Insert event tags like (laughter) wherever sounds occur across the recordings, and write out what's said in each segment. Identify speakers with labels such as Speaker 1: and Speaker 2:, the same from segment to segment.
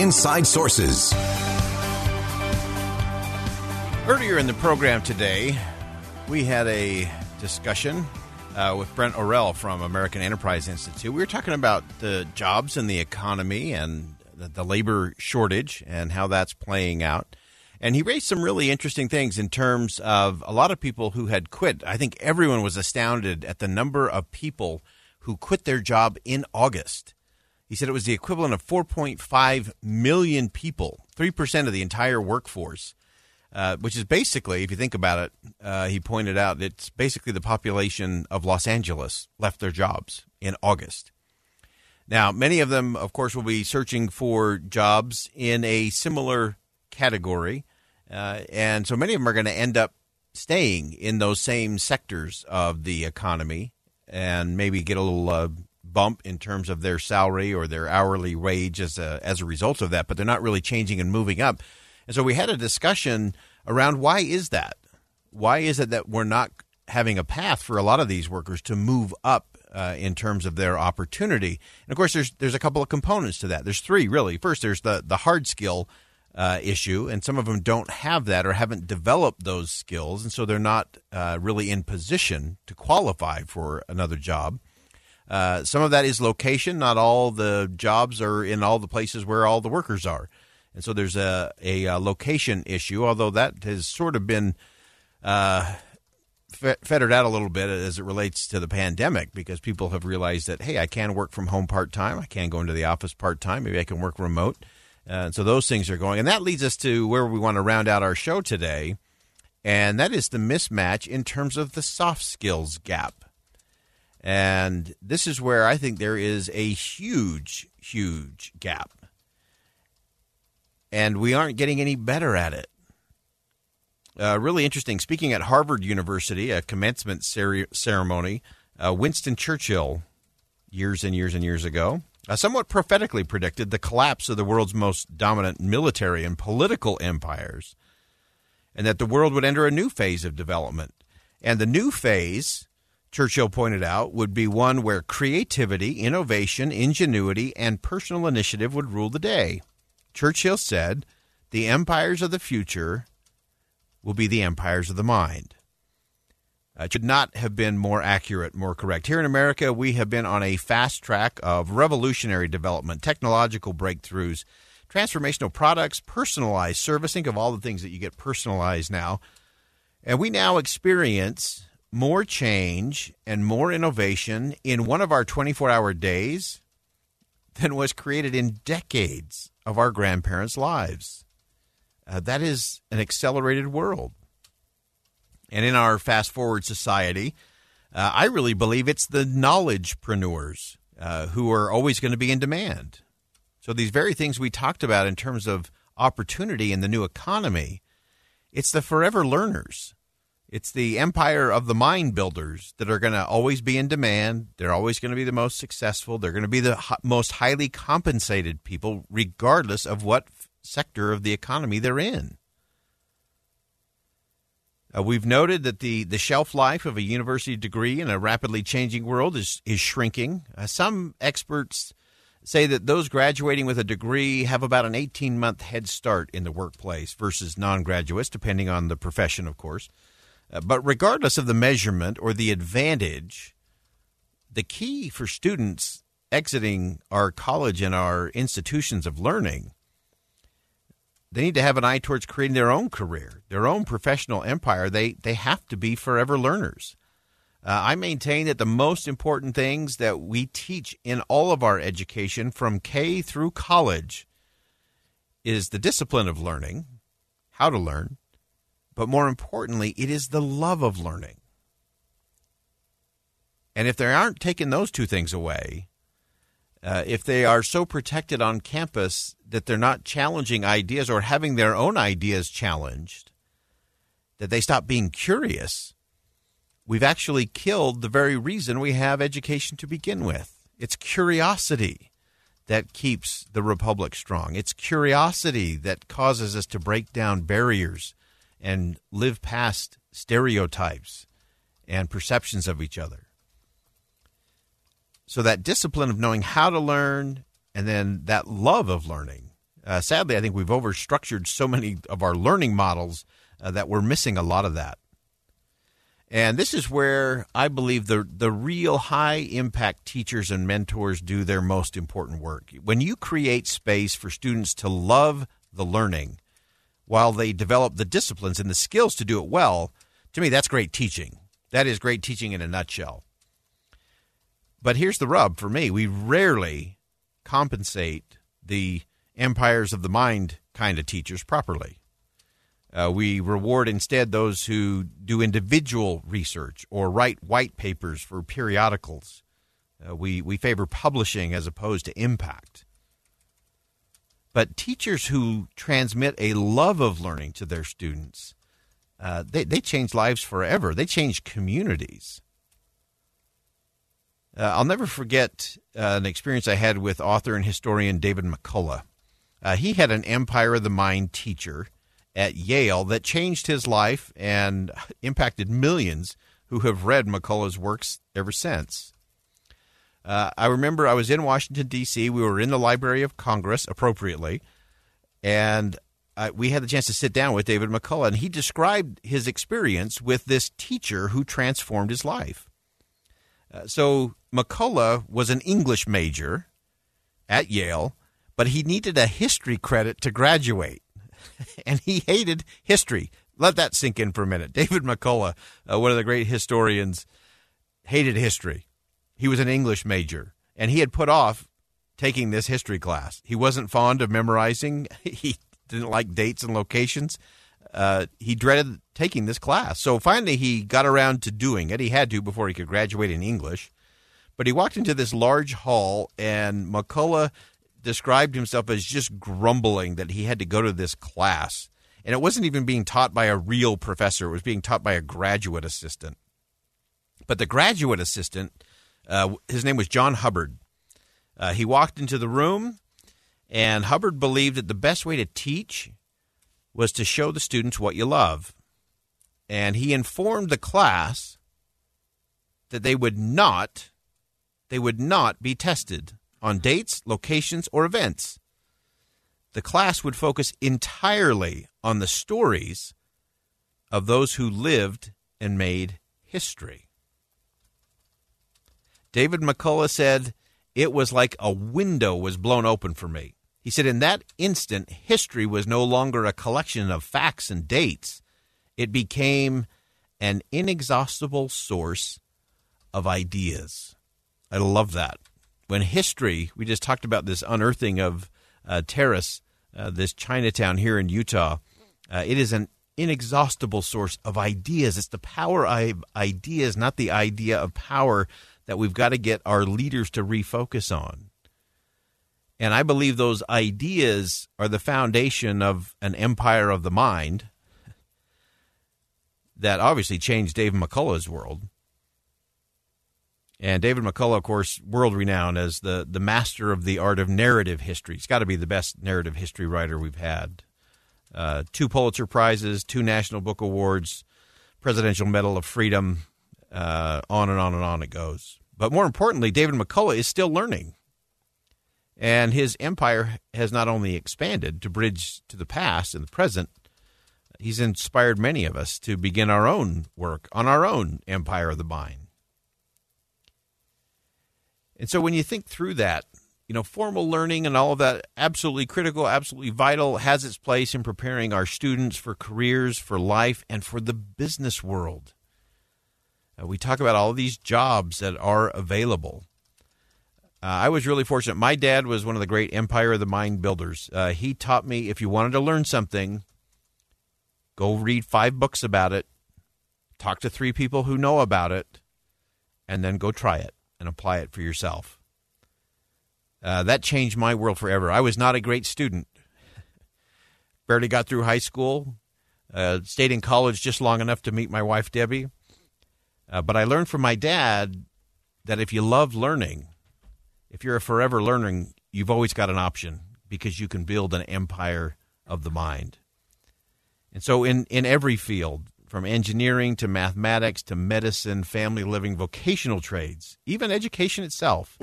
Speaker 1: Inside Sources.
Speaker 2: Earlier in the program today, we had a discussion uh, with Brent Orrell from American Enterprise Institute. We were talking about the jobs and the economy and the, the labor shortage and how that's playing out. And he raised some really interesting things in terms of a lot of people who had quit. I think everyone was astounded at the number of people who quit their job in August. He said it was the equivalent of 4.5 million people, 3% of the entire workforce, uh, which is basically, if you think about it, uh, he pointed out it's basically the population of Los Angeles left their jobs in August. Now, many of them, of course, will be searching for jobs in a similar category. Uh, and so many of them are going to end up staying in those same sectors of the economy and maybe get a little uh, bump in terms of their salary or their hourly wage as a, as a result of that, but they're not really changing and moving up. And so we had a discussion around why is that? Why is it that we're not having a path for a lot of these workers to move up uh, in terms of their opportunity? And of course, there's there's a couple of components to that. There's three really. First, there's the the hard skill uh, issue, and some of them don't have that or haven't developed those skills, and so they're not uh, really in position to qualify for another job. Uh, some of that is location. Not all the jobs are in all the places where all the workers are. And so there's a, a, a location issue, although that has sort of been uh, fettered out a little bit as it relates to the pandemic because people have realized that, hey, I can work from home part time. I can go into the office part time. Maybe I can work remote. Uh, and so those things are going. And that leads us to where we want to round out our show today. And that is the mismatch in terms of the soft skills gap. And this is where I think there is a huge, huge gap. And we aren't getting any better at it. Uh, really interesting. Speaking at Harvard University, a commencement cer- ceremony, uh, Winston Churchill, years and years and years ago, uh, somewhat prophetically predicted the collapse of the world's most dominant military and political empires, and that the world would enter a new phase of development. And the new phase Churchill pointed out, would be one where creativity, innovation, ingenuity, and personal initiative would rule the day. Churchill said, The empires of the future will be the empires of the mind. Uh, should not have been more accurate, more correct. Here in America, we have been on a fast track of revolutionary development, technological breakthroughs, transformational products, personalized service. Think of all the things that you get personalized now. And we now experience more change and more innovation in one of our 24 hour days than was created in decades of our grandparents' lives. Uh, that is an accelerated world. And in our fast forward society, uh, I really believe it's the knowledgepreneurs uh, who are always going to be in demand. So, these very things we talked about in terms of opportunity in the new economy, it's the forever learners it's the empire of the mind builders that are going to always be in demand. They're always going to be the most successful. They're going to be the most highly compensated people, regardless of what sector of the economy they're in. Uh, we've noted that the, the shelf life of a university degree in a rapidly changing world is, is shrinking. Uh, some experts say that those graduating with a degree have about an 18 month head start in the workplace versus non graduates, depending on the profession, of course. Uh, but regardless of the measurement or the advantage, the key for students exiting our college and our institutions of learning they need to have an eye towards creating their own career, their own professional empire. They they have to be forever learners. Uh, I maintain that the most important things that we teach in all of our education, from K through college, is the discipline of learning, how to learn, but more importantly, it is the love of learning. And if they aren't taking those two things away, uh, if they are so protected on campus that they're not challenging ideas or having their own ideas challenged, that they stop being curious, we've actually killed the very reason we have education to begin with. It's curiosity that keeps the republic strong. It's curiosity that causes us to break down barriers and live past stereotypes and perceptions of each other. So that discipline of knowing how to learn and then that love of learning. Uh, sadly, I think we've overstructured so many of our learning models uh, that we're missing a lot of that. And this is where I believe the the real high impact teachers and mentors do their most important work. When you create space for students to love the learning while they develop the disciplines and the skills to do it well, to me that's great teaching. That is great teaching in a nutshell. But here's the rub for me we rarely compensate the empires of the mind kind of teachers properly. Uh, we reward instead those who do individual research or write white papers for periodicals. Uh, we, we favor publishing as opposed to impact. But teachers who transmit a love of learning to their students, uh, they, they change lives forever. They change communities. Uh, I'll never forget uh, an experience I had with author and historian David McCullough. Uh, he had an Empire of the Mind teacher at Yale that changed his life and (laughs) impacted millions who have read McCullough's works ever since. Uh, I remember I was in Washington, D.C. We were in the Library of Congress appropriately, and we had the chance to sit down with David McCullough, and he described his experience with this teacher who transformed his life. Uh, so McCullough was an English major at Yale, but he needed a history credit to graduate, (laughs) and he hated history. Let that sink in for a minute. David McCullough, uh, one of the great historians, hated history. He was an English major, and he had put off taking this history class. He wasn't fond of memorizing. (laughs) He didn't like dates and locations. Uh, he dreaded taking this class. So finally, he got around to doing it. He had to before he could graduate in English. But he walked into this large hall, and McCullough described himself as just grumbling that he had to go to this class. And it wasn't even being taught by a real professor, it was being taught by a graduate assistant. But the graduate assistant, uh, his name was John Hubbard. Uh, he walked into the room, and Hubbard believed that the best way to teach was to show the students what you love. And he informed the class that they would not they would not be tested on dates, locations, or events. The class would focus entirely on the stories of those who lived and made history. David McCullough said, It was like a window was blown open for me. He said, In that instant, history was no longer a collection of facts and dates, it became an inexhaustible source of ideas. I love that. When history, we just talked about this unearthing of uh, Terrace, uh, this Chinatown here in Utah. Uh, it is an inexhaustible source of ideas. It's the power of ideas, not the idea of power that we've got to get our leaders to refocus on. And I believe those ideas are the foundation of an empire of the mind that obviously changed Dave McCullough's world. And David McCullough, of course, world renowned as the, the master of the art of narrative history. He's got to be the best narrative history writer we've had. Uh, two Pulitzer Prizes, two National Book Awards, Presidential Medal of Freedom. Uh, on and on and on it goes. But more importantly, David McCullough is still learning. And his empire has not only expanded to bridge to the past and the present, he's inspired many of us to begin our own work on our own empire of the mind. And so when you think through that, you know, formal learning and all of that, absolutely critical, absolutely vital, has its place in preparing our students for careers, for life, and for the business world. Uh, we talk about all these jobs that are available. Uh, I was really fortunate. My dad was one of the great Empire of the Mind builders. Uh, he taught me if you wanted to learn something, go read five books about it, talk to three people who know about it, and then go try it and apply it for yourself. Uh, that changed my world forever. I was not a great student. (laughs) Barely got through high school. Uh, stayed in college just long enough to meet my wife, Debbie. Uh, but I learned from my dad that if you love learning, if you're a forever learner, you've always got an option because you can build an empire of the mind. And so, in, in every field, from engineering to mathematics to medicine, family living, vocational trades, even education itself,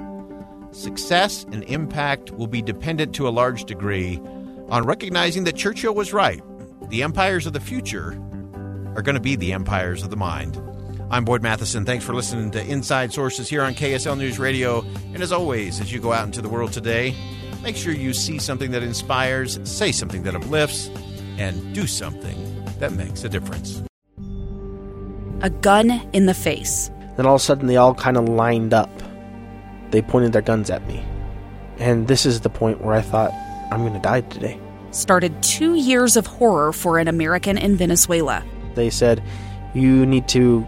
Speaker 2: success and impact will be dependent to a large degree on recognizing that Churchill was right. The empires of the future are going to be the empires of the mind. I'm Boyd Matheson. Thanks for listening to Inside Sources here on KSL News Radio. And as always, as you go out into the world today, make sure you see something that inspires, say something that uplifts, and do something that makes a difference.
Speaker 3: A gun in the face.
Speaker 4: Then all of a sudden, they all kind of lined up. They pointed their guns at me. And this is the point where I thought, I'm going to die today.
Speaker 3: Started two years of horror for an American in Venezuela.
Speaker 4: They said, You need to